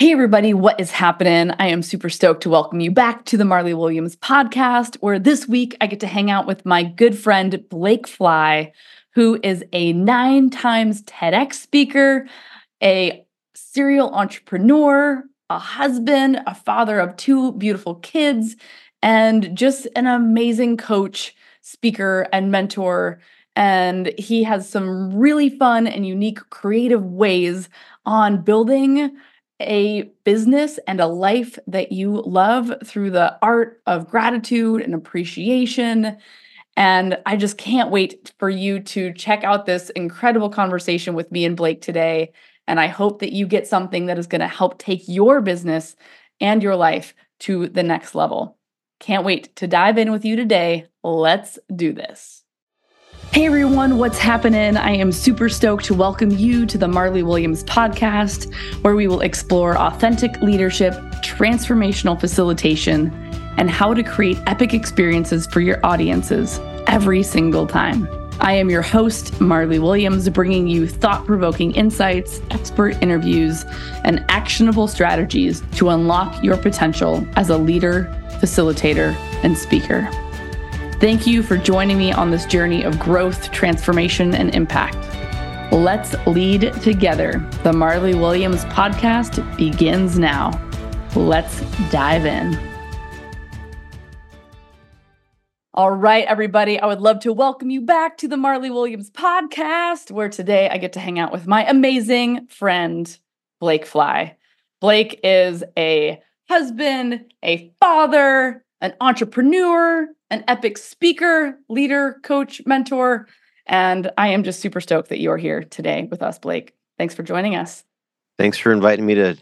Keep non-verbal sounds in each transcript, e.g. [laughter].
Hey, everybody, what is happening? I am super stoked to welcome you back to the Marli Williams podcast, where this week I get to hang out with my good friend Blake Fly, who is a nine times TEDx speaker, a serial entrepreneur, a husband, a father of two beautiful kids, and just an amazing coach, speaker, and mentor. And he has some really fun and unique creative ways on building a business and a life that you love through the art of gratitude and appreciation. And I just can't wait for you to check out this incredible conversation with me and Blake today. And I hope that you get something that is going to help take your business and your life to the next level. Can't wait to dive in with you today. Let's do this. Hey everyone, what's happening? I am super stoked to welcome you to the Marli Williams podcast, where we will explore authentic leadership, transformational facilitation, and how to create epic experiences for your audiences every single time. I am your host, Marli Williams, bringing you thought provoking insights, expert interviews, and actionable strategies to unlock your potential as a leader, facilitator, and speaker. Thank you for joining me on this journey of growth, transformation, and impact. Let's lead together. The Marli Williams podcast begins now. Let's dive in. All right, everybody, I would love to welcome you back to the Marli Williams podcast, where today I get to hang out with my amazing friend, Blake Fly. Blake is a husband, a father, an entrepreneur, an epic speaker, leader, coach, mentor. And I am just super stoked that you are here today with us, Blake. Thanks for joining us. Thanks for inviting me to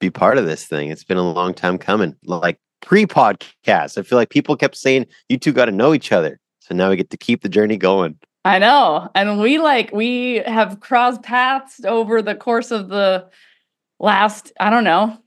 be part of this thing. It's been a long time coming, like pre podcast. I feel like people kept saying, you two got to know each other. So now we get to keep the journey going. I know. And we like, we have crossed paths over the course of the last, I don't know,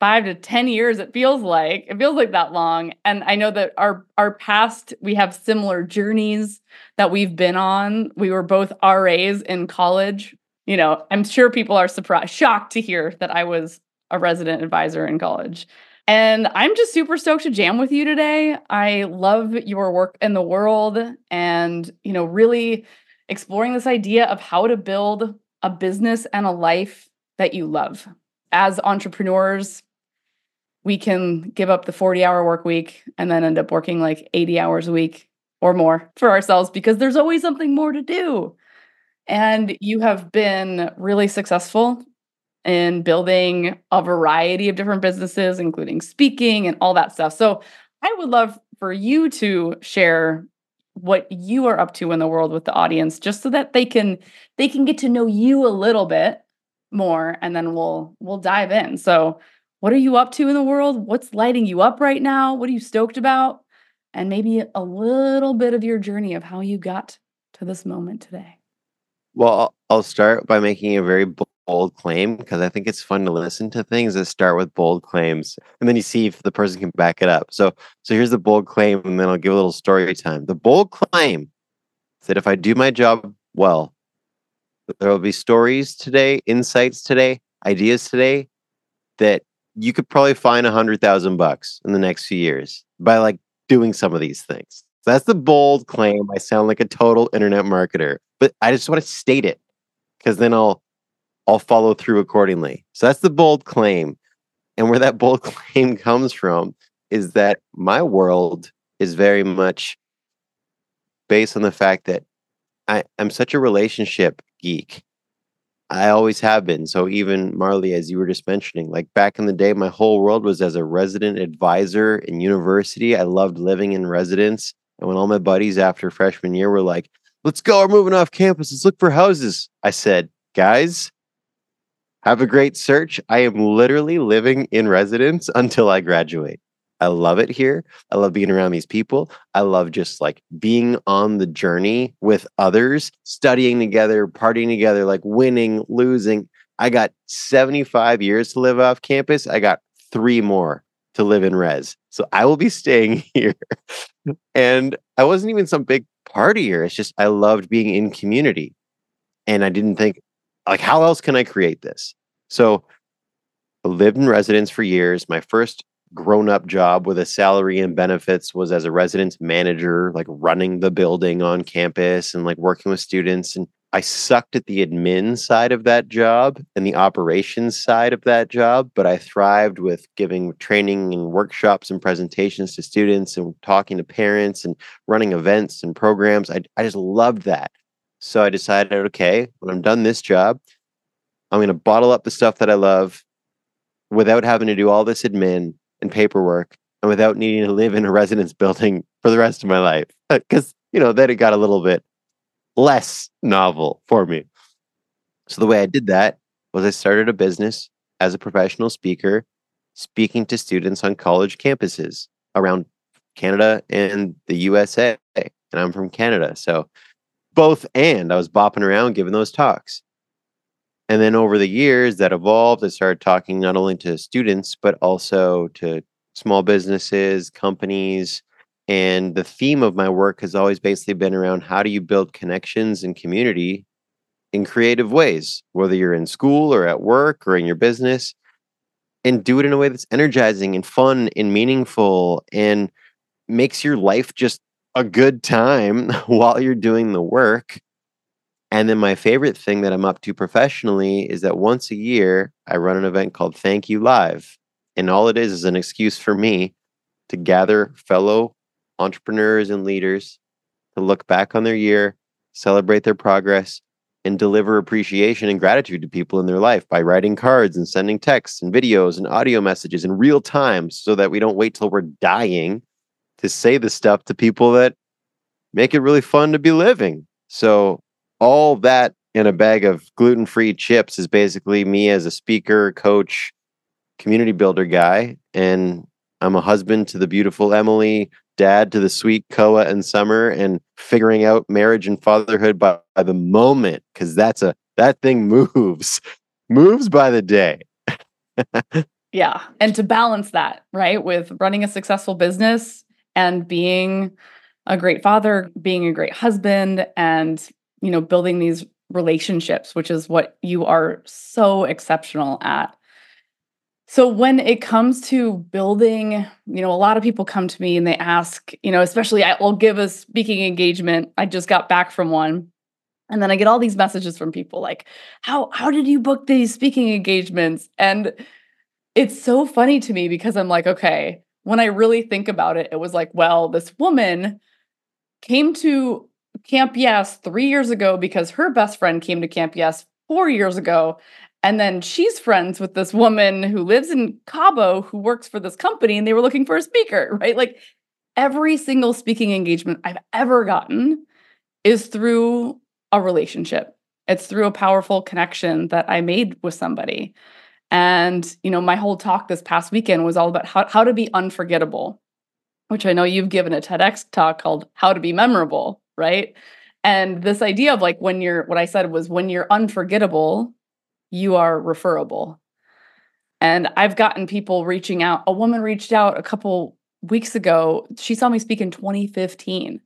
five to 10 years, it feels like. It feels like that long. And I know that our our past, we have similar journeys that we've been on. We were both RAs in college. You know, I'm sure people are surprised, shocked to hear that I was a resident advisor in college. And I'm just super stoked to jam with you today. I love your work in the world and, you know, really exploring this idea of how to build a business and a life that you love. As entrepreneurs, we can give up the 40 hour work week and then end up working like 80 hours a week or more for ourselves because there's always something more to do. And you have been really successful in building a variety of different businesses, including speaking and all that stuff. So I would love for you to share what you are up to in the world with the audience just so that they can they can get to know you a little bit more and then we'll we'll dive in. So what are you up to in the world? What's lighting you up right now? What are you stoked about? And maybe a little bit of your journey of how you got to this moment today. Well, I'll start by making a very bold claim because I think it's fun to listen to things that start with bold claims and then you see if the person can back it up. So, so here's the bold claim, and then I'll give a little story time. The bold claim is that if I do my job well, there will be stories today, insights today, ideas today that you could probably find a hundred thousand bucks in the next few years by like doing some of these things. So that's the bold claim. I sound like a total internet marketer, but I just want to state it because then I'll I'll follow through accordingly. So that's the bold claim. And where that bold [laughs] claim comes from is that my world is very much based on the fact that I, I'm such a relationship geek I always have been. So even Marli, as you were just mentioning, like back in the day, my whole world was as a resident advisor in university. I loved living in residence. And when all my buddies after freshman year were like, let's go, we're moving off campus, let's look for houses. I said, guys, have a great search. I am literally living in residence [laughs] until I graduate. I love it here. I love being around these people. I love just like being on the journey with others, studying together, partying together, like winning, losing. I got 75 years to live off campus. I got three more to live in res. So I will be staying [laughs] here. and I wasn't even some big partier. It's just I loved being in community. And I didn't think, like, how else can I create this? So I lived in residence for years. My first grown up job with a salary and benefits was as a residence manager, like running the building on campus and like working with students. And I sucked at the admin side of that job and the operations side of that job, but I thrived with giving training and workshops and presentations to students and talking to parents and running events and programs. I, I just loved that. So I decided, okay, when I'm done this job, I'm going to bottle up the stuff that I love without having to do all this admin and paperwork and without needing to live in a residence building for the rest of my life. [laughs] Because, you know, then it got a little bit less novel for me. So the way I did that was I started a business as a professional speaker, speaking to students on college campuses around Canada and the USA. And I'm from Canada. So both and I was bopping around giving those talks. And then over the years that evolved, I started talking not only to students, but also to small businesses, companies. And the theme of my work has always basically been around how do you build connections and community in creative ways, whether you're in school or at work or in your business, and do it in a way that's energizing and fun and meaningful and makes your life just a good time [laughs] while you're doing the work and then my favorite thing that I'm up to professionally is that once a year, I run an event called Thank U Live. And all it is is an excuse for me to gather fellow entrepreneurs and leaders to look back on their year, celebrate their progress, and deliver appreciation and gratitude to people in their life by writing cards and sending texts and videos and audio messages in real time so that we don't wait till we're dying to say the stuff to people that make it really fun to be living. So all that in a bag of gluten free chips is basically me as a speaker, coach, community builder guy. And I'm a husband to the beautiful Emily, dad to the sweet Koa and Summer, and figuring out marriage and fatherhood by, by the moment because that's a that thing moves, [laughs] moves by the day. [laughs] yeah. And to balance that, right, with running a successful business and being a great father, being a great husband, and you know, building these relationships, which is what you are so exceptional at. So when it comes to building, you know, a lot of people come to me and they ask, you know, especially I will give a speaking engagement. I just got back from one. And then I get all these messages from people like, "How how did you book these speaking engagements?" And it's so funny to me because I'm like, okay, when I really think about it, it was like, well, this woman came to Camp Yes three years ago because her best friend came to Camp Yes four years ago. And then she's friends with this woman who lives in Cabo who works for this company and they were looking for a speaker, [laughs] right? Like every single speaking engagement I've ever gotten is through a relationship. It's through a powerful connection that I made with somebody. And, you know, my whole talk this past weekend was all about how, how to be unforgettable, which I know you've given a TEDx talk called How to Be Memorable right? And this idea of like when you're, what I said was when you're unforgettable, you are referable. And I've gotten people reaching out. A woman reached out a couple weeks ago. She saw me speak in 2015.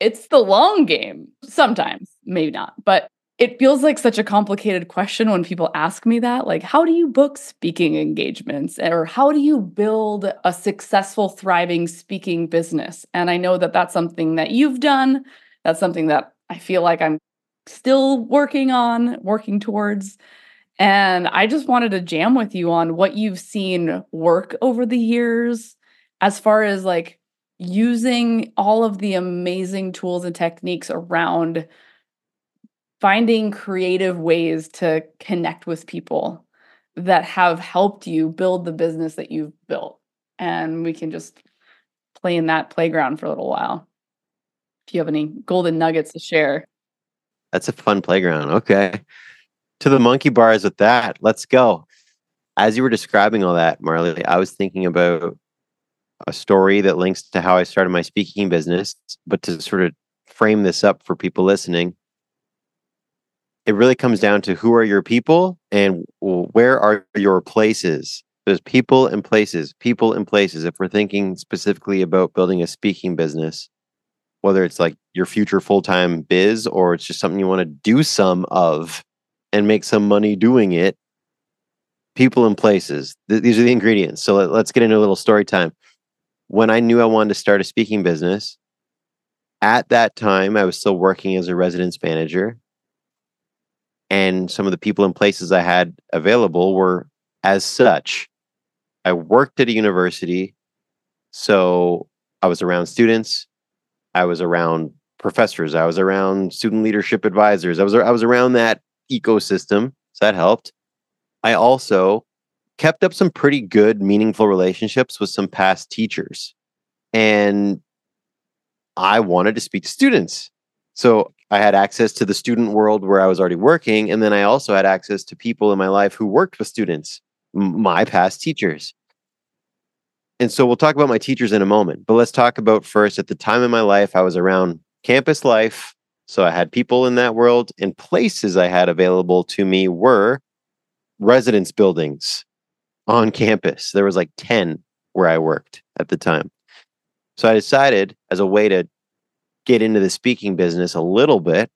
It's the long game sometimes, maybe not, but it feels like such a complicated question when people ask me that like how do you book speaking engagements or how do you build a successful thriving speaking business? And i know that that's something that you've done. That's something that i feel like i'm still working on working towards. And i just wanted to jam with you on what you've seen work over the years as far as like using all of the amazing tools and techniques around finding creative ways to connect with people that have helped you build the business that you've built. And we can just play in that playground for a little while. If you have any golden nuggets to share. That's a fun playground. Okay. To the monkey bars with that. Let's go. As you were describing all that, Marli, I was thinking about a story that links to how I started my speaking business, but to sort of frame this up for people listening, it really comes down to who are your people and where are your places. There's people and places, people and places. If we're thinking specifically about building a speaking business, whether it's like your future full time biz or it's just something you want to do some of and make some money doing it, people and places. Th- these are the ingredients. So let, let's get into a little story time. When I knew I wanted to start a speaking business, at that time, I was still working as a residence manager. And some of the people and places I had available were as such. I worked at a university. So I was around students. I was around professors. I was around student leadership advisors. I was I was around that ecosystem. So that helped. I also kept up some pretty good, meaningful relationships with some past teachers. And I wanted to speak to students. So I had access to the student world where I was already working. And then I also had access to people in my life who worked with students, my past teachers. And so we'll talk about my teachers in a moment. But let's talk about first at the time in my life, I was around campus life. So I had people in that world, and places I had available to me were residence buildings on campus. There was like 10 where I worked at the time. So I decided as a way to get into the speaking business a little bit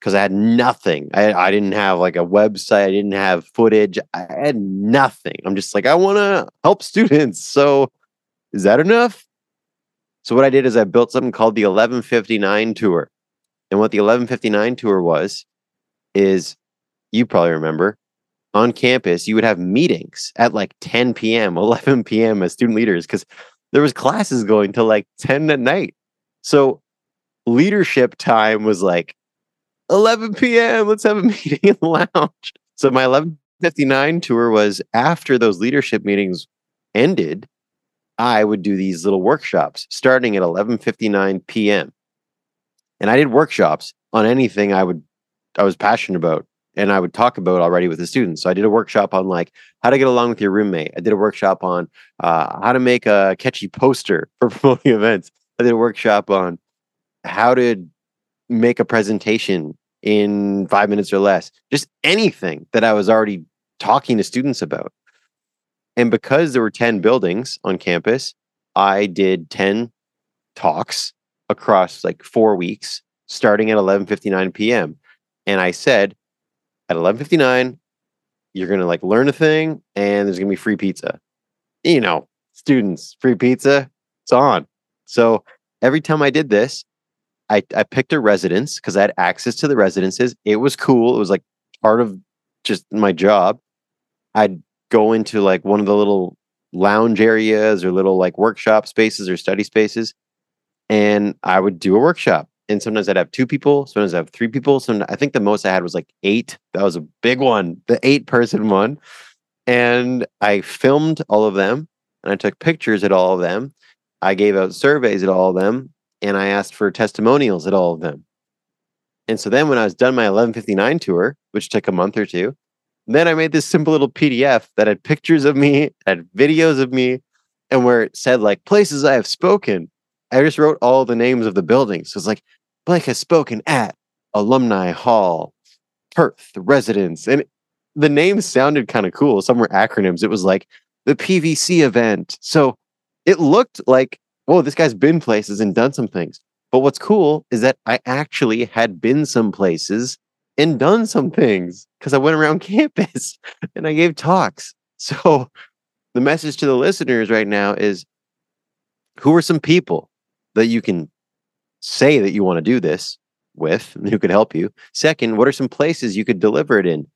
because I had nothing. I, I didn't have like a website, I didn't have footage, I had nothing. I'm just like, I want to help [laughs] students. So is that enough? So what I did is I built something called the 1159 tour. And what the 1159 tour was is you probably remember on campus, you would have meetings at like 10 p.m., [laughs] 11 p.m. as student leaders because there was classes going till like 10 at night. So leadership time was like 11 p.m. Let's have a [laughs] meeting in the lounge. So my 1159 tour was after those leadership meetings ended, I would do these little workshops starting at 11:59 p.m. And I did workshops on anything I would I was passionate about and I would talk about already with the students. So I did a workshop on like how to get along with your roommate. I did a workshop on uh, how to make a catchy poster for [laughs] promoting events. I did a workshop on how to make a presentation in five minutes or less. Just anything that I was already talking to students about. And because there were 10 buildings on campus, I did 10 talks across like four weeks, starting at 11:59 p.m. And I said, at 11:59 you're to like learn a thing and there's to be free pizza. You know, students, free pizza, it's on. So every time I did this, I, I picked a residence because I had access to the residences. It was cool. It was like part of just my job. I'd go into like one of the little lounge areas or little like workshop spaces or study spaces, and I would do a workshop and sometimes I'd have two people, sometimes I have three people. Some I think the most I had was like eight. That was a big one, the eight person one. And I filmed all of them and I took pictures at all of them. I gave out surveys at all of them and I asked for testimonials at all of them. And so then when I was done my 1159 tour, which took a month or two, then I made this simple little PDF that had pictures of me, had videos of me, and where it said like places I have spoken. I just wrote all the names of the buildings. So it's like Blake has spoken at Alumni Hall, Perth, residence. And the names sounded kind of cool. Some were acronyms. It was like the PVC event. So it looked like, whoa, this guy's been places and done some things. But what's cool is that I actually had been some places and done some things because I went around [laughs] campus and I gave talks. [laughs] So the message to the listeners right now is who are some people that you can say that you want to do this with and [laughs] who could help you. Second, what are some places you could deliver it in?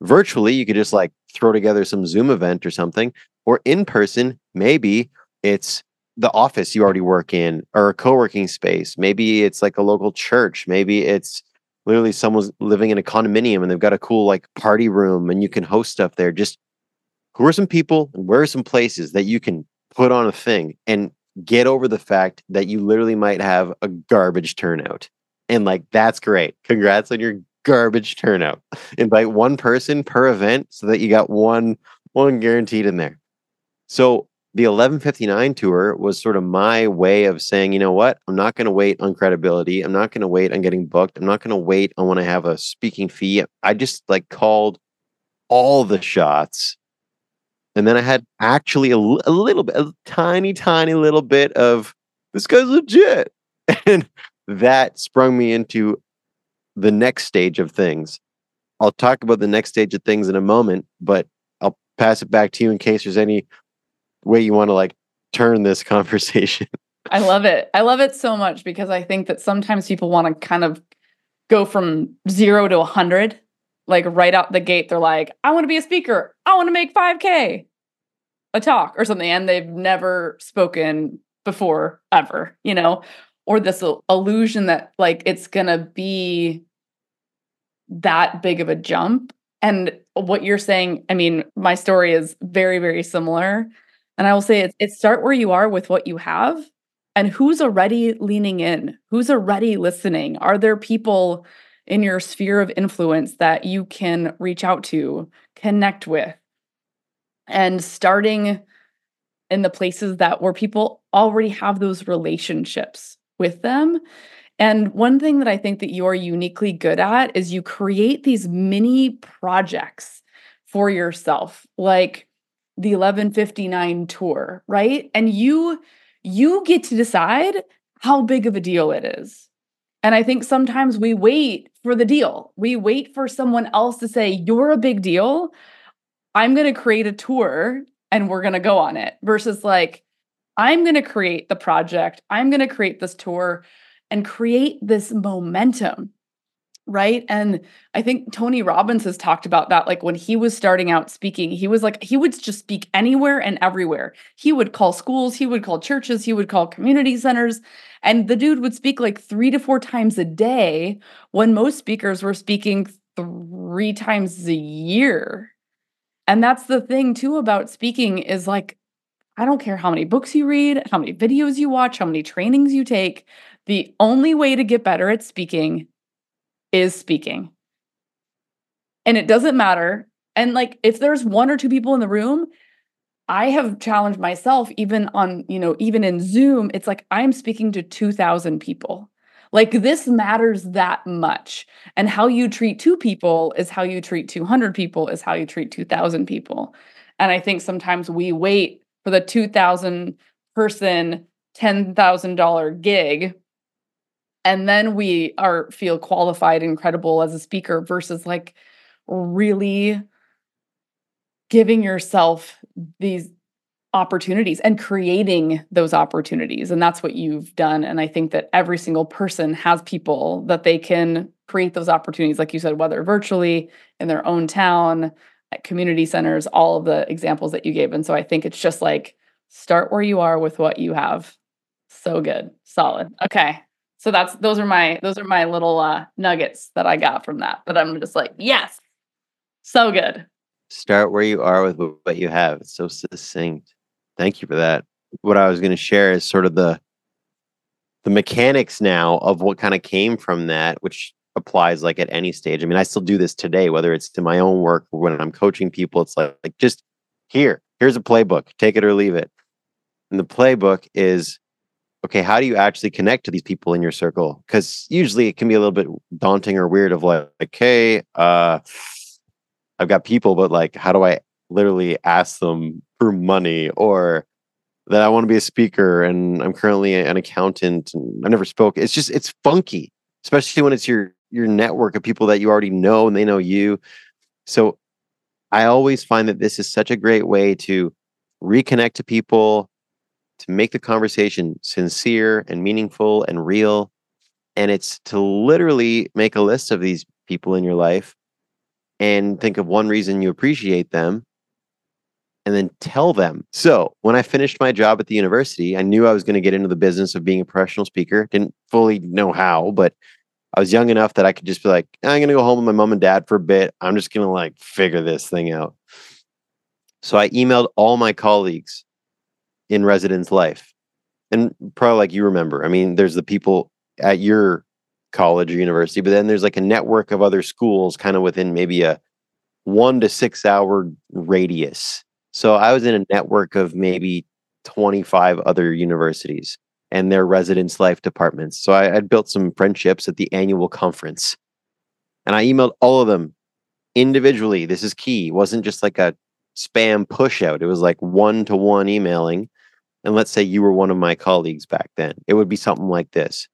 Virtually, you could just like throw together some Zoom event or something, or in person, maybe it's the office you already work in or a co-working space. Maybe it's like a local church. Maybe it's literally someone's living in a condominium and they've got a cool like party room and you can host stuff there. Just who are some people and where are some places that you can put on a thing and get over the fact that you literally might have a garbage turnout. And like, that's great. Congrats on your garbage turnout. [laughs] Invite one person per event so that you got one one guaranteed in there. So the 1159 tour was sort of my way of saying, you know what? I'm not going to wait on credibility. I'm not going to wait on getting booked. I'm not going to wait on when I have a speaking fee. I just like called all the shots and then I had actually a, a little bit, a tiny, tiny little bit of this guy's legit. [laughs] And that sprung me into the next stage of things. I'll talk about the next stage of things in a moment, but I'll pass it back to you in case there's any way you want to like turn this [laughs] conversation. I love it. I love it so much because I think that sometimes people want to kind of go from zero to a hundred, like right out the gate. They're like, I want to be a speaker. I want to make 5K a talk or something. And they've never spoken before, ever, you know, or this illusion that like it's going to be that big of a jump. And what you're saying, I mean, my story is very, very similar. And I will say it's, start where you are with what you have and who's already leaning in, who's already listening. Are there people in your sphere of influence that you can reach out to, connect with? And starting in the places that where people already have those relationships with them and one thing that I think that you're uniquely good at is you create these mini projects for yourself, like the 1159 tour, right? And you you get to decide how big of a deal it is. And I think sometimes we wait for the deal. We wait for someone else to say, "You're a big deal. I'm going to create a tour and we're going to go on it." Versus like, "I'm going to create the project. I'm going to create this tour." and create this momentum right and i think tony robbins has talked about that like when he was starting out speaking he was like he would just speak anywhere and everywhere he would call schools he would call churches he would call community centers and the dude would speak like 3 to 4 times a day when most speakers were speaking 3 times a year and that's the thing too about speaking is like I don't care how many books you read, how many videos you watch, how many trainings you take. The only way to get better at speaking is speaking. And it doesn't matter. And like if there's one or two people in the room, I have challenged myself even on, you know, even in Zoom, it's like I'm speaking to 2000 people. Like this matters that much. And how you treat two people is how you treat 200 people is how you treat 2000 people. And I think sometimes we wait for the 2000 person $10,000 gig and then we are feel qualified and credible as a speaker versus like really giving yourself these opportunities and creating those opportunities and that's what you've done and i think that every single person has people that they can create those opportunities like you said whether virtually in their own town at community centers all of the examples that you gave and so i think it's just like start where you are with what you have. So good. Solid. Okay so that's those are my those are my little uh, nuggets that I got from that. But I'm just like, yes, so good. Start where you are with what you have. It's so succinct. Thank you for that. What I was going to share is sort of the the mechanics now of what kind of came from that, which applies like at any stage. I mean, I still do this today, whether it's to my own work or when I'm coaching people. It's like, like just here, here's a playbook, take it or leave it. And the playbook is okay, how do you actually connect to these people in your circle? Because usually it can be a little bit daunting or weird of like, okay, uh, I've got people, but like, how do I literally ask them for money or that I want to be a speaker and I'm currently an accountant and I never spoke. It's just it's funky, especially when it's your your network of people that you already know and they know you. So I always find that this is such a great way to reconnect to people, to make the conversation sincere and meaningful and real. And it's to literally make a list of these people in your life and think of one reason you appreciate them and then tell them. So, when I finished my job at the university, I knew I was going to get into the business of being a professional speaker. Didn't fully know how, but I was young enough that I could just be like, I'm going to go home with my mom and dad for a bit. I'm just going to like figure this thing out. So, I emailed all my colleagues in residence life. And probably like you remember, I mean, there's the people at your college or university, but then there's like a network of other schools kind of within maybe a one to six hour radius. So I was in a network of maybe 25 other universities and their residence life departments. So I had built some friendships at the annual conference. And I emailed all of them individually. This is key. It wasn't just like a spam push out. It was like one to one emailing and let's say you were one of my colleagues back then, it would be something like this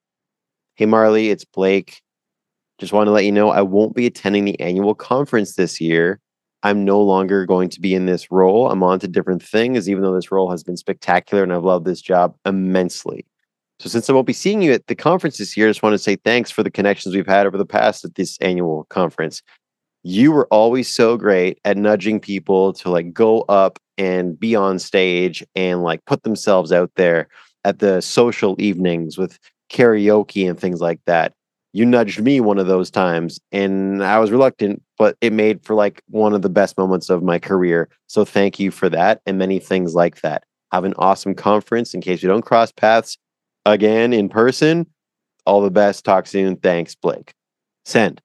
Hey, Marli, it's Blake. Just want to let you know I won't be attending the annual conference this year. I'm no longer going to be in this role. I'm on to different things, even though this role has been spectacular and I've loved this job immensely. So since I won't be seeing you at the conference this year, I just want to say thanks for the connections we've had over the past at this annual conference. You were always so great at nudging people to like go up and be on stage and like put themselves out there at the social evenings with karaoke and things like that. You nudged me one of those times and I was reluctant, but it made for like one of the best moments of my career. So thank you for that and many things like that. Have an awesome conference in case we don't cross paths again in person. All the best. Talk soon. Thanks, Blake. Send.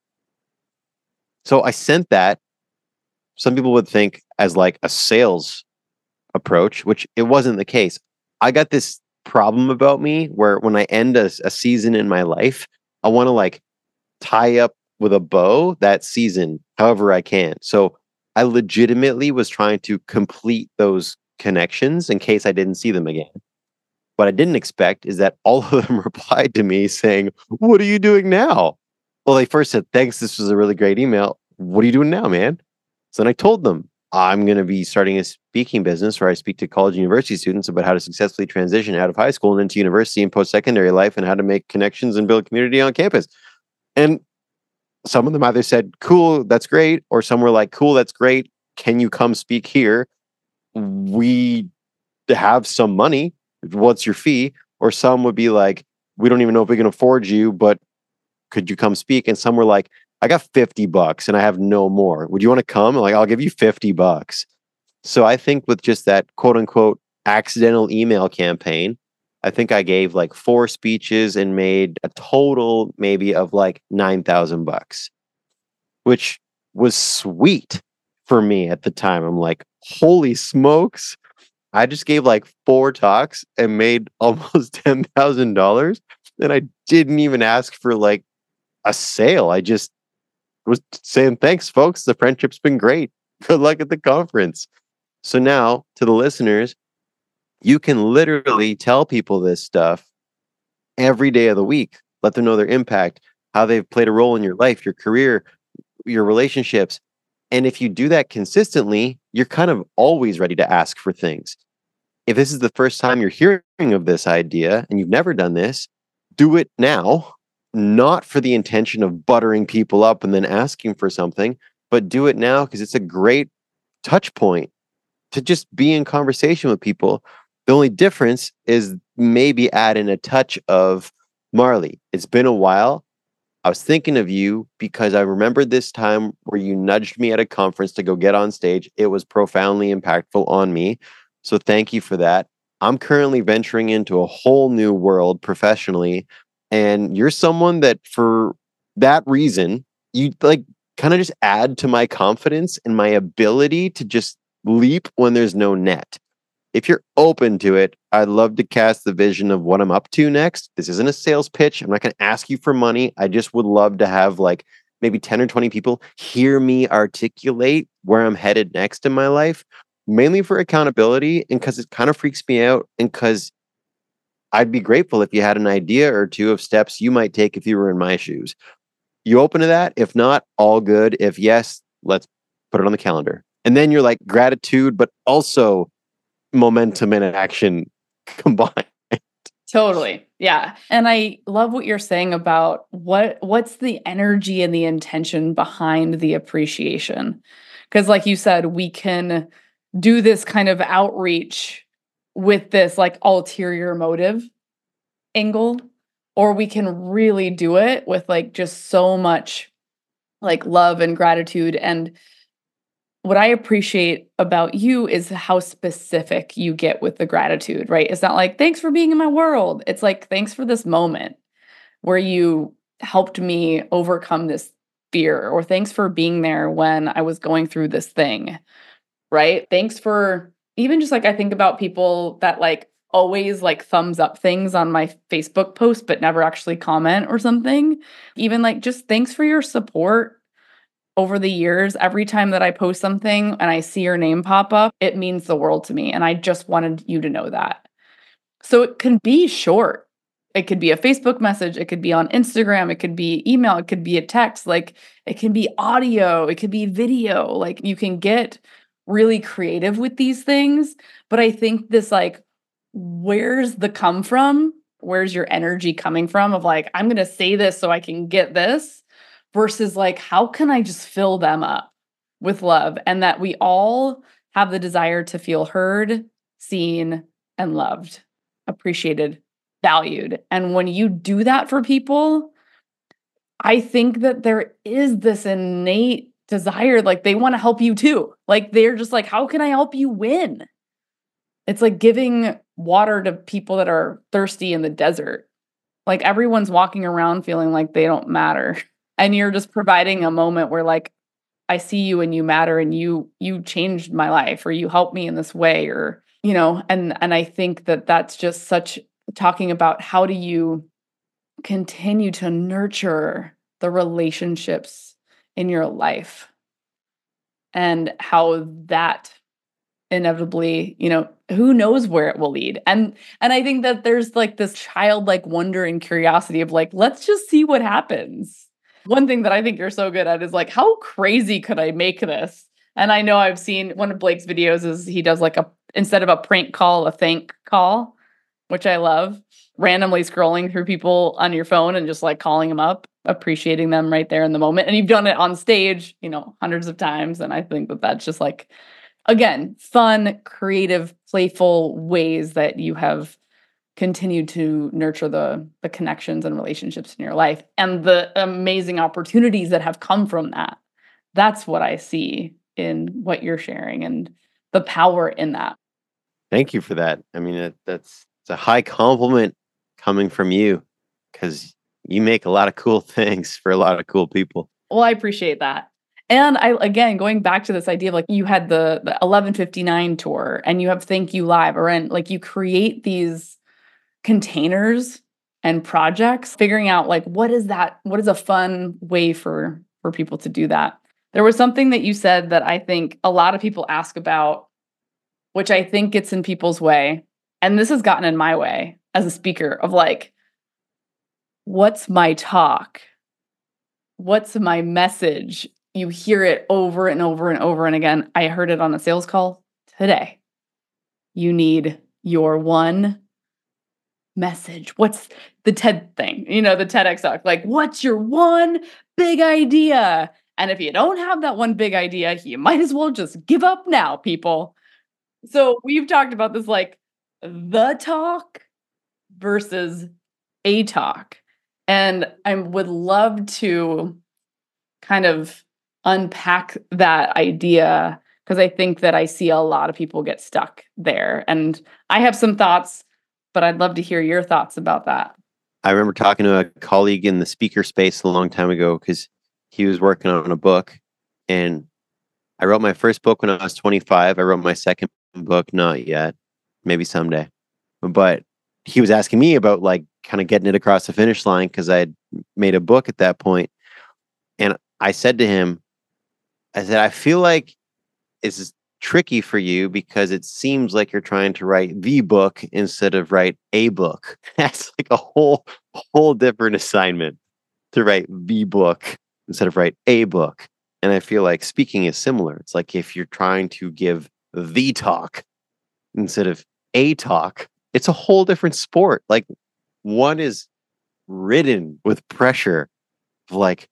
So I sent that. Some people would think as like a sales approach, which it wasn't the case. I got this problem about me where when I end a, a season in my life, I want to like tie up with a bow that season however I can. So I legitimately was trying to complete those connections in case I didn't see them again. What I didn't expect is that all of them [laughs] replied to me saying, What are you doing now? Well, they first said, Thanks. This was a really great email. What are you doing now, man? So then I told them, I'm going to be starting a speaking business where I speak to college and university students about how to successfully transition out of high school and into university and post secondary life and how to make connections and build community on campus. And some of them either said, Cool, that's great. Or some were like, Cool, that's great. Can you come speak here? We have some money what's your fee? Or some would be like, we don't even know if we can afford you, but could you come speak? And some were like, I got 50 bucks and I have no more. Would you want to come? like, I'll give you 50 bucks. So I think with just that quote unquote accidental email campaign, I think I gave like four speeches and made a total maybe of like 9,000 bucks, which was sweet for me at the time. I'm like, holy smokes. I just gave like four talks and made [laughs] almost ten thousand dollars, and I didn't even ask for like a sale. I just was saying thanks, folks. The friendship's been great. [laughs] Good luck at the conference. So now, to the listeners, you can literally tell people this stuff every day of the week. Let them know their impact, how they've played a role in your life, your career, your relationships. And if you do that consistently, you're kind of always ready to ask for things if this is the first time you're hearing of this idea and you've never done this, do it now, not for the intention of buttering people up and then asking for something, but do it now because it's a great touch point to just be in conversation with people. The only difference is maybe add in a touch of Marli. It's been a while. I was thinking of you because I remembered this time where you nudged me at a conference to go get on stage. It was profoundly impactful on me. So thank you for that. I'm currently venturing into a whole new world professionally. And you're someone that, for that reason, you like kind of just add to my confidence and my ability to just leap when there's no net. If you're open to it, I'd love to cast the vision of what I'm up to next. This isn't a sales pitch. I'm not going to ask you for money. I just would love to have like maybe 10 or 20 people hear me articulate where I'm headed next in my life mainly for accountability and because it kind of freaks me out and because I'd be grateful if you had an idea or two of steps you might take if you were in my shoes. You open to that? If not, all good. If yes, let's put it on the calendar. And then you're like gratitude, but also momentum and action [laughs] combined. Totally. Yeah. And I love what you're saying about what what's the energy and the intention behind the appreciation. Cuz like you said, we can do this kind of outreach with this like ulterior motive angle or we can really do it with like just so much like love and gratitude and what I appreciate about you is how specific you get with the gratitude, right? It's not like, thanks for being in my world. It's like, thanks for this moment where you helped me overcome this fear, or thanks for being there when I was going through this thing, right? Thanks for even just like I think about people that like always like thumbs up things on my Facebook post but never actually comment or something. Even like just thanks for your support over the years. Every time that I post something and I see your name pop up, it means the world to me and I just wanted you to know that. So it can be short. it could be a Facebook message, it could be on Instagram, it could be email, it could be a text, like it can be audio, it could be video. Like you can get really creative with these things. But I think this, like, where's the come from? Where's your energy coming from? Of like, I'm going to say this so I can get this versus like, how can I just fill them up with love? And that we all have the desire to feel heard, seen, and loved, appreciated, valued. And when you do that for people, I think that there is this innate desire, like they want to help you too. Like they're just like, how can I help you win? It's like giving water to people that are thirsty in the desert. Like everyone's walking around feeling like they don't matter. [laughs] And you're just providing a moment where like I see you and you matter and you you changed my life or you helped me in this way or you know and and I think that that's just such talking about how do you continue to nurture the relationships in your life and how that inevitably you know who knows where it will lead. And and i think that there's like this childlike wonder and curiosity of like let's just see what happens. One thing that i think you're so good at is like how crazy could i make this? And i know i've seen one of blake's videos is he does like a instead of a prank call a thank call which i love randomly scrolling through people on your phone and just like calling them up appreciating them right there in the moment. And you've done it on stage, you know, hundreds of times. And I think that that's just like, again, fun, creative, playful ways that you have continued to nurture the the connections and relationships in your life and the amazing opportunities that have come from that. That's what I see in what you're sharing and the power in that. Thank you for that. I mean, it, that's it's a high compliment coming from you because you make a lot of cool [laughs] things for a lot of cool people. Well, I appreciate that. And I again going back to this idea of like you had the, the 1159 tour and you have Thank U Live or and like you create these containers and projects, figuring out like what is that, what is a fun way for for people to do that. There was something that you said that I think a lot of people ask about, which I think gets in people's way. And this has gotten in my way as a speaker of like, what's my talk? What's my message? You hear it over and over and over and again. I heard it on a sales call today. You need your one message. What's the TED thing? You know, the TEDx talk. Like, what's your one big idea? And if you don't have that one big idea, you might as well just give up now, people. So we've talked about this like the talk versus a talk. And I would love to kind of unpack that idea because I think that I see a lot of people get stuck there. And I have some thoughts, but I'd love to hear your thoughts about that. I remember talking to a colleague in the speaker space a long time ago because he was working on a book. And I wrote my first book when I was 25. I wrote my second book, not yet, maybe someday. But he was asking me about like kind of getting it across the finish line because I had made a book at that point. And I said to him, I said, I feel like it's tricky for you because it seems like you're trying to write the book instead of write a book. [laughs] That's like a whole whole different assignment to write the book instead of write a book. And I feel like speaking is similar. It's like if you're trying to give the talk instead of a talk, it's a whole different sport. Like one is ridden with pressure of like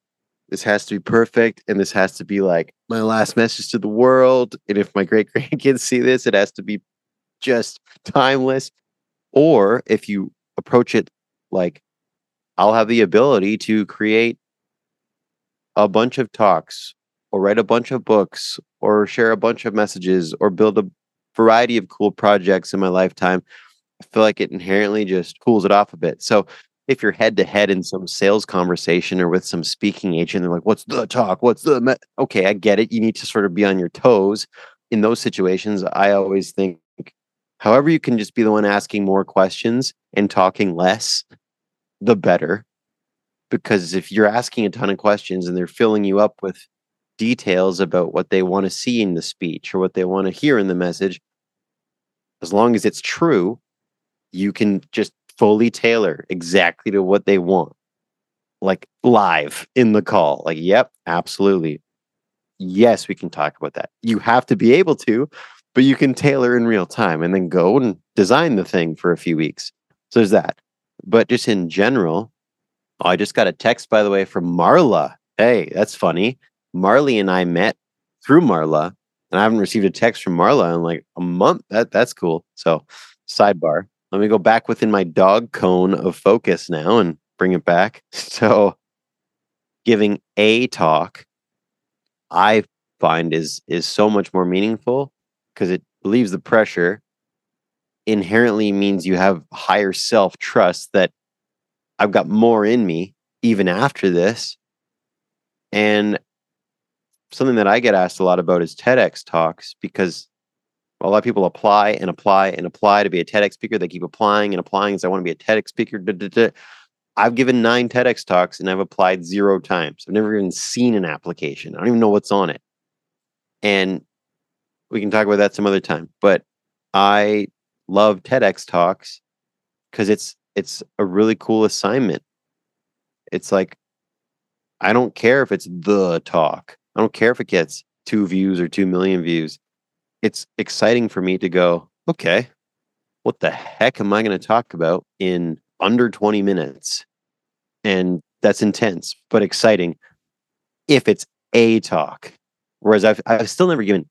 this has to be perfect and this has to be like my last message to the world. And if my great [laughs] grandkids see this it has to be just timeless. Or if you approach it like i'll have the ability to create a bunch of talks or write a bunch of books or share a bunch of messages or build a variety of cool projects in my lifetime feel like it inherently just cools it off a bit. So if you're head to head in some sales conversation or with some speaking agent, they're like, "What's the talk? What's the?" Me-? Okay, I get it. You need to sort of be on your toes in those situations. I always think, however, you can just be the one asking more questions and talking less, the better. Because if you're asking a ton of questions and they're filling you up with details about what they want to see in the speech or what they want to hear in the message, as long as it's true, you can just fully tailor exactly to what they want, like live in the call. Like, yep, absolutely. Yes, we can talk about that. You have to be able to, but you can tailor in real time and then go and design the thing for a few weeks. So there's that. But just in general, oh, I just got a text, by the way, from Marla. Hey, that's funny. Marli and I met through Marla, and I haven't received a text from Marla in like a month. That that's cool. So, sidebar. Let me go back within my dog cone of focus now and bring it back. [laughs] So, giving a talk, I find is is so much more meaningful because it relieves the pressure. Inherently means you have higher self trust that I've got more in me even after this. And something that I get asked a lot about is TEDx talks because a lot of people apply and apply and apply to be a TEDx speaker. They keep applying and applying. So I want to be a TEDx speaker. Da, da, da. I've given nine TEDx talks and I've applied zero times. I've never even seen an application. I don't even know what's on it. And we can talk about that some other time. But I love TEDx talks because it's it's a really cool assignment. It's like I don't care if it's the talk. I don't care if it gets two views or 2 million views. It's exciting for me to go, okay, what the heck am I going to talk about in under 20 minutes? And that's intense, but exciting if it's a talk. Whereas I've, I've still never given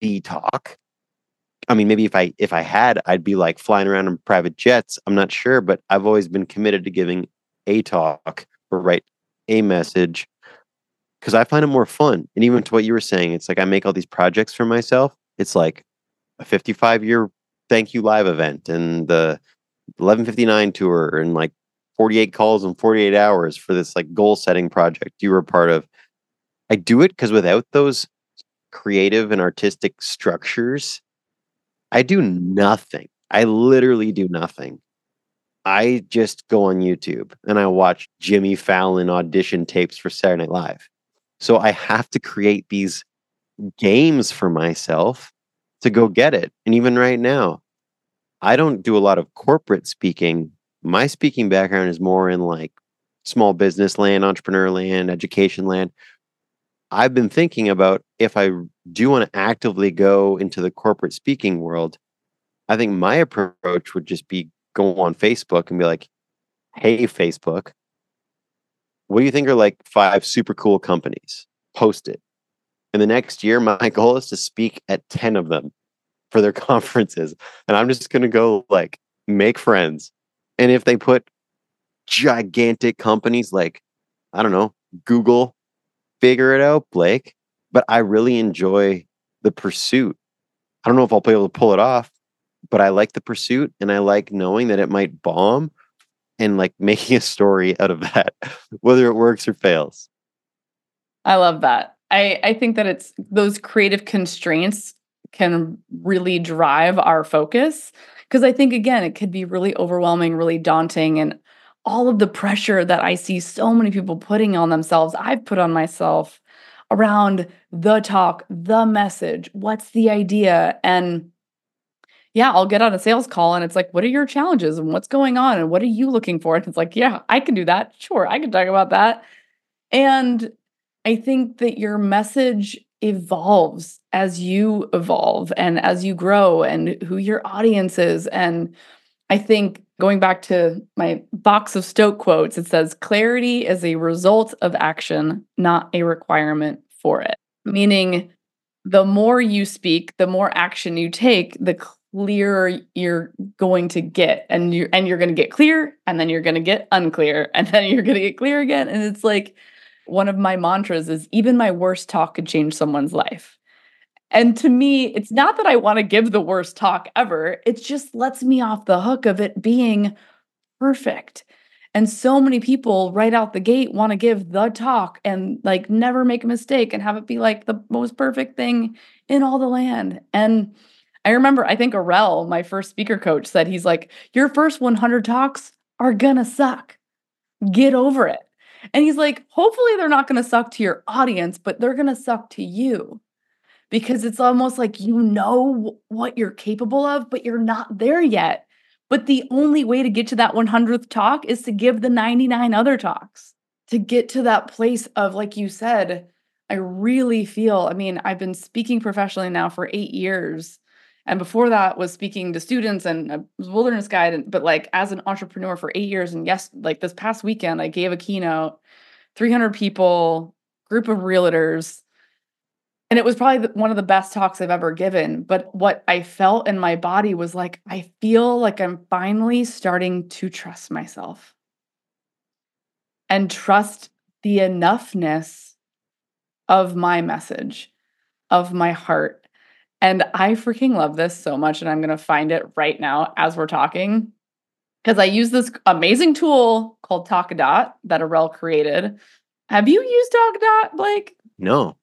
the talk. I mean, maybe if I if I had, I'd be like flying around in private jets. I'm not sure, but I've always been committed to giving a talk or write a message because I find it more fun. And even to what you were saying, it's like I make all these projects for myself. It's like a 55 year Thank U Live event and the 1159 tour and like 48 calls in 48 hours for this like goal setting project you were a part of. I do it because without those creative and artistic structures, I do nothing. I literally do nothing. I just go on YouTube and I watch Jimmy Fallon audition tapes for Saturday Night Live. So I have to create these games for myself to go get it. And even right now, I don't do a lot of corporate speaking. My speaking background is more in like small business land, entrepreneur land, education land. I've been thinking about if I do want to actively go into the corporate speaking world, I think my approach would just be go on Facebook and be like, hey, Facebook, what do you think are like five super cool companies? Post it. And the next year, my [laughs] goal is to speak at 10 of them for their [laughs] conferences. And I'm just going to go like make friends. And if they put gigantic companies like, I don't know, Google, figure it out, Blake. But I really enjoy the pursuit. I don't know if I'll be able to pull it off, but I like the pursuit and I like knowing that it might bomb and like [laughs] making a story out of that, whether it works or fails. I love that. I, I think that it's those creative constraints can really drive our focus. Because I think, again, it could be really overwhelming, really daunting. And all of the pressure that I see so many people putting on themselves, I've put on myself around the talk, the message, what's the idea? And yeah, I'll get on a sales call and it's like, what are your challenges and what's going on and what are you looking for? And it's like, yeah, I can do that. Sure, I can talk about that. And I think that your message evolves as you evolve and as you grow and who your audience is. And I think going back to my box of Stoke quotes, it says, clarity is a result of action, not a requirement for it. Meaning, the more you speak, the more action you take, the clearer you're going to get and you and you're going to get clear and then you're going to get unclear [laughs] and then you're going to get clear again and it's like one of my mantras is even my worst talk could change someone's life and to me it's not that i want to give the worst talk ever it just lets me off the hook of it being perfect and so many people right out the gate want to give the talk and like never make a mistake and have it be like the most perfect thing in all the land and I remember, I think Arel, my first speaker coach, said he's like, Your first 100 talks are gonna suck. Get over it. And he's like, Hopefully, they're not gonna suck to your audience, but they're gonna suck to you because it's almost like you know what you're capable of, but you're not there yet. But the only way to get to that 100th talk is to give the 99 other talks. To get to that place of, like you said, I really feel, I mean, I've been speaking professionally now for eight years. And before that was speaking to students and a wilderness guide. And, but like as an entrepreneur for eight years. And yes, like this past weekend, I gave a keynote, 300 people, group of realtors. And it was probably one of the best talks I've ever given. But what I felt in my body was like, I feel like I'm finally starting to trust myself and trust the enoughness of my message, of my heart. And I freaking love this so much. And I'm going to find it right now as we're talking because I use this amazing tool called Talkadot that Arel created. Have you used Talkadot, Blake? No.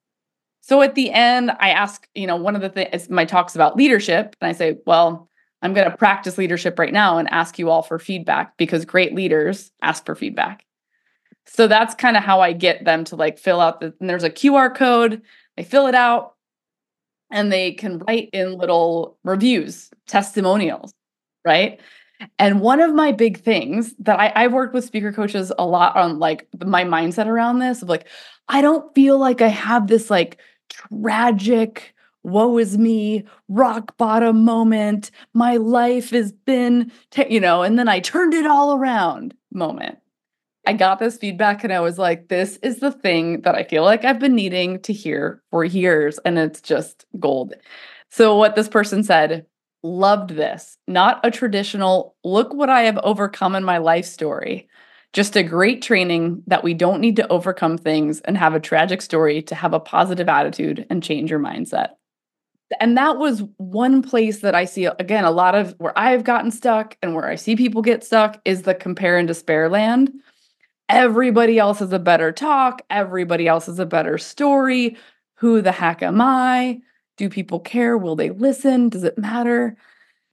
So at the end, I ask, you know, one of the things my talks about leadership, and I say, well, I'm going to practice leadership right now and ask you all for feedback because great leaders ask for feedback. So that's kind of how I get them to like fill out the, and there's a QR code. They fill it out and they can write in little reviews, testimonials, right? And one of my big things that I, I've worked with speaker coaches a lot on like my mindset around this of like, I don't feel like I have this like tragic, woe is me, rock bottom moment. My life has been, t-, you know, and then I turned it all around moment. I got this feedback and I was like, this is the thing that I feel like I've been needing to hear for years. And it's just gold. So, what this person said, loved this. Not a traditional, look what I have overcome in my life story. Just a great training that we don't need to overcome things and have a tragic story to have a positive attitude and change your mindset. And that was one place that I see, again, a lot of where I've gotten stuck and where I see people get stuck is the compare and despair land everybody else has a better talk, everybody else has a better story. Who the heck am I? Do people care? Will they listen? Does it matter?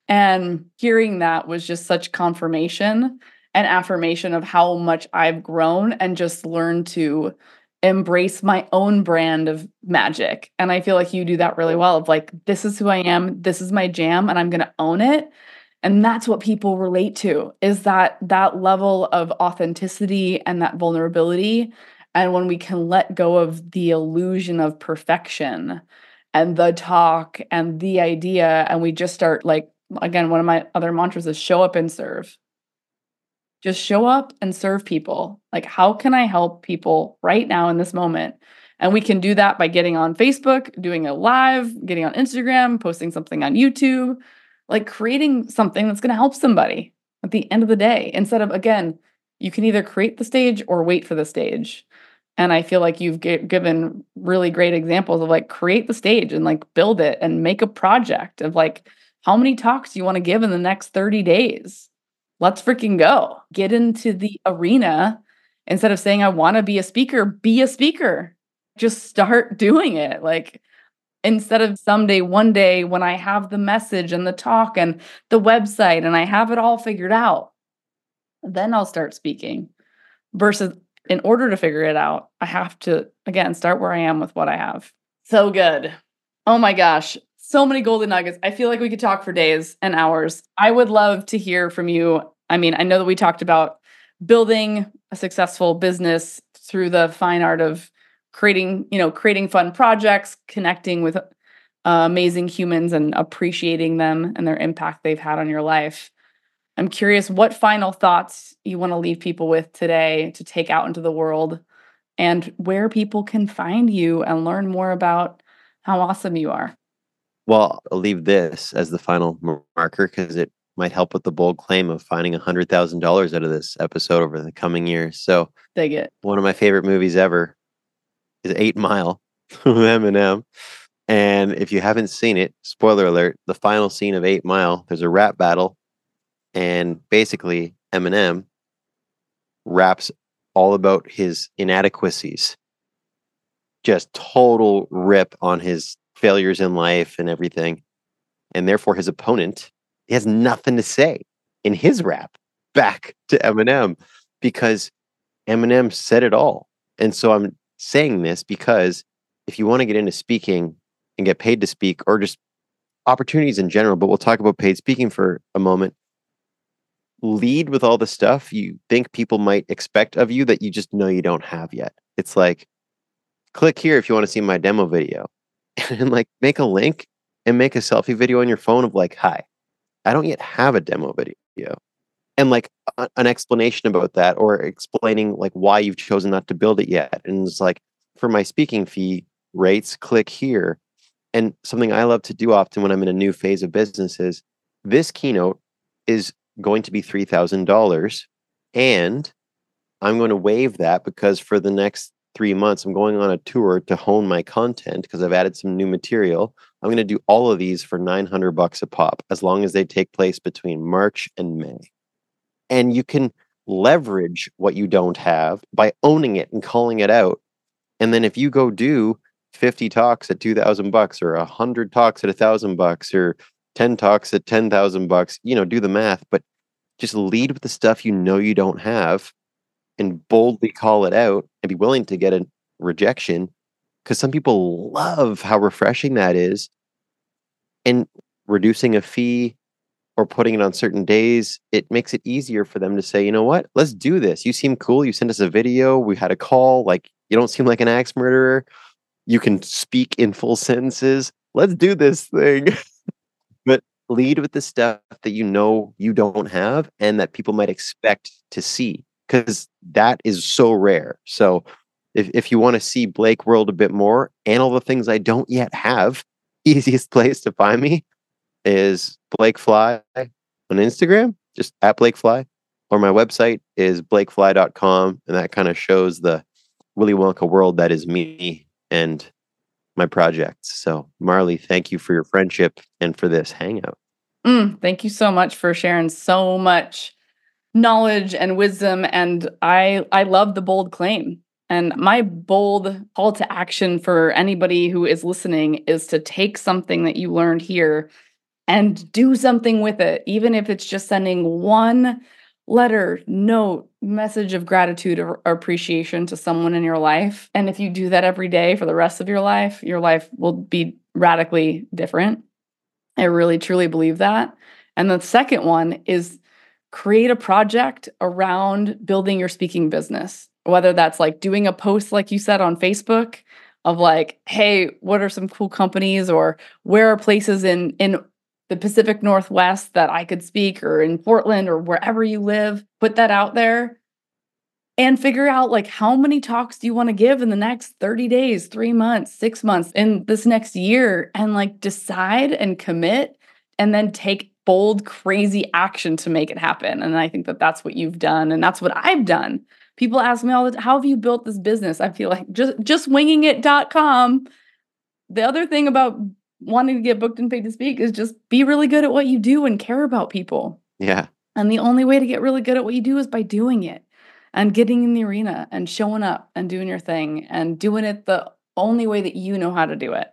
And hearing that was just such confirmation and affirmation of how much I've grown and just learned to embrace my own brand of magic. And I feel like you do that really well of like, this is who I am, this is my jam, and I'm going to own it and that's what people relate to is that that level of authenticity and that vulnerability. And when we can let go of the illusion of perfection and the talk and the idea and we just start like again one of my other mantras is show up and serve. Just show up and serve people. Like how can i help people right now in this moment? And we can do that by getting on facebook doing a live getting on instagram posting something on youtube like creating something that's going to help somebody at the end of the day instead of again you can either create the stage or wait for the stage. And i feel like you've g- given really great examples of like create the stage and like build it and make a project of like how many talks you want to give in the next 30 days? Let's freaking go. Get into the arena. Instead of saying i want to be a speaker be a speaker. Just start [laughs] doing it. Like instead of someday, one day, when I have the message and the talk and the website and I have it all figured out, then I'll start speaking. Versus, in order to figure it out, I have to, again, start where I am with what I have. So good. Oh my gosh. So many golden nuggets. I feel like we could talk for days and hours. I would love to hear from you. I mean, I know that we talked about building a successful business through the fine art of creating you know creating fun projects connecting with uh, amazing humans and appreciating them and their impact they've had on your life. I'm curious what final thoughts you want to leave people with today to take out into the world and where people can find you and learn more about how awesome you are. Well i'll leave this as the final marker because it might help with the bold claim of finding $100000 out of this episode over the coming years. So dig it. one of my favorite movies ever is Eight Mile [laughs] with Eminem. And if you haven't seen it, spoiler alert, the final scene of Eight Mile, there's a rap battle. And basically, Eminem raps all about his inadequacies. Just total rip on his failures in life and everything. And therefore, his opponent, he has nothing to say in his rap back to Eminem because Eminem said it all. And so I'm saying this because if you want to get into speaking and get paid to speak or just opportunities in general, but we'll talk about paid speaking for a moment. lead with all the stuff you think people might expect of you that you just know you don't have yet. It's like, click here if you want to see my demo video [laughs] and like make a link and make a selfie video on your phone of like, hi, I don't yet have a demo video. And like a, an explanation about that or explaining like why you've chosen not to build it yet. And it's like, for my speaking fee rates, click here. And something I love to do often when I'm in a new phase of business is this keynote is going to be $3,000. And I'm going to waive that because for the next three months, I'm going on a tour to hone my content because I've added some new material. I'm going to do all of these for 900 bucks a pop as long as they take place between March and May. And you can leverage what you don't have by owning it and calling it out. And then if you go do 50 talks at 2000 bucks or 100 talks at 1000 bucks or 10 talks at 10,000 bucks, you know, do the math, but just lead with the stuff you know you don't have and boldly call it out and be willing to get a rejection because some people love how refreshing that is and reducing a fee or putting it on certain days it makes it easier for them to say you know what? Let's do this. You seem cool. You sent us a video. We had a call. Like you don't seem like an axe murderer. You can speak in full sentences. Let's do this thing. [laughs] But lead with the stuff that you know you don't have and that people might expect to see because that is so rare. So if, if you want to see Blake World a bit more and all the things I don't yet have, [laughs] easiest place to find me is Blake Fly on Instagram, just at Blake Fly, or my website is blakefly.com. And that kind of shows the Willy Wonka world that is me and my projects. So, Marli, thank you for your friendship and for this hangout. Mm, thank you so much for sharing so much knowledge and wisdom and I I love the bold claim. And my bold call to action for anybody who is listening is to take something that you learned here and do something with it, even if it's just sending one letter, note, message of gratitude or appreciation to someone in your life. And if you do that every day for the rest of your life, your life will be radically different. I really truly believe that. And the second one is create a project around building your speaking business, whether that's like doing a post, like you said on Facebook, of like, hey, what are some cool companies or where are places in in the Pacific Northwest that I could speak or in Portland or wherever you live, put that out there and figure out like how many talks do you want to give in the next 30 days, 3 months, 6 months, in this next year and like decide and commit and then take bold, crazy action to make it happen. And I think that that's what you've done. And that's what I've done. People ask me all the time, how have you built this business? I feel like just, just winging it.com. The other thing about wanting to get booked and paid to speak is just be really good at what you do and care about people. Yeah. And the only way to get really good at what you do is by doing it and getting in the arena and showing up and doing your thing and doing it the only way that you know how to do it.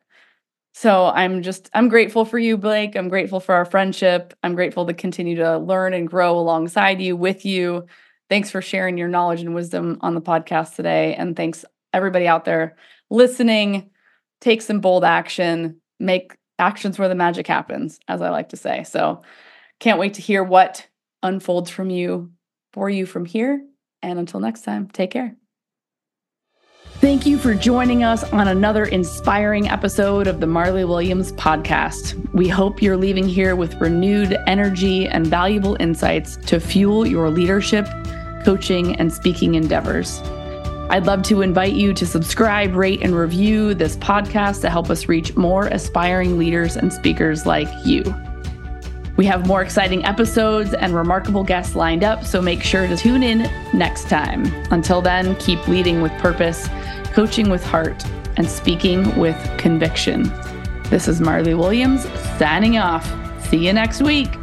So I'm just I'm grateful for you, Blake. I'm grateful for our friendship. I'm grateful to continue to learn and grow alongside you, with you. Thanks for sharing your knowledge and wisdom on the podcast today. And thanks everybody out there listening. Take some bold action, make actions where the magic happens, as I like to say. So can't wait to hear what unfolds from you for you from here. And until next time, take care. Thank you for joining us on another inspiring episode of the Marli Williams podcast. We hope you're leaving here with renewed energy and valuable insights to fuel your leadership, coaching, and speaking endeavors. I'd love to invite you to subscribe, rate, and review this podcast to help us reach more aspiring leaders and speakers like you. We have more exciting episodes and remarkable guests lined up, so make sure to tune in next time. Until then, keep leading with purpose coaching with heart, and speaking with conviction. This is Marli Williams signing off. See you next week.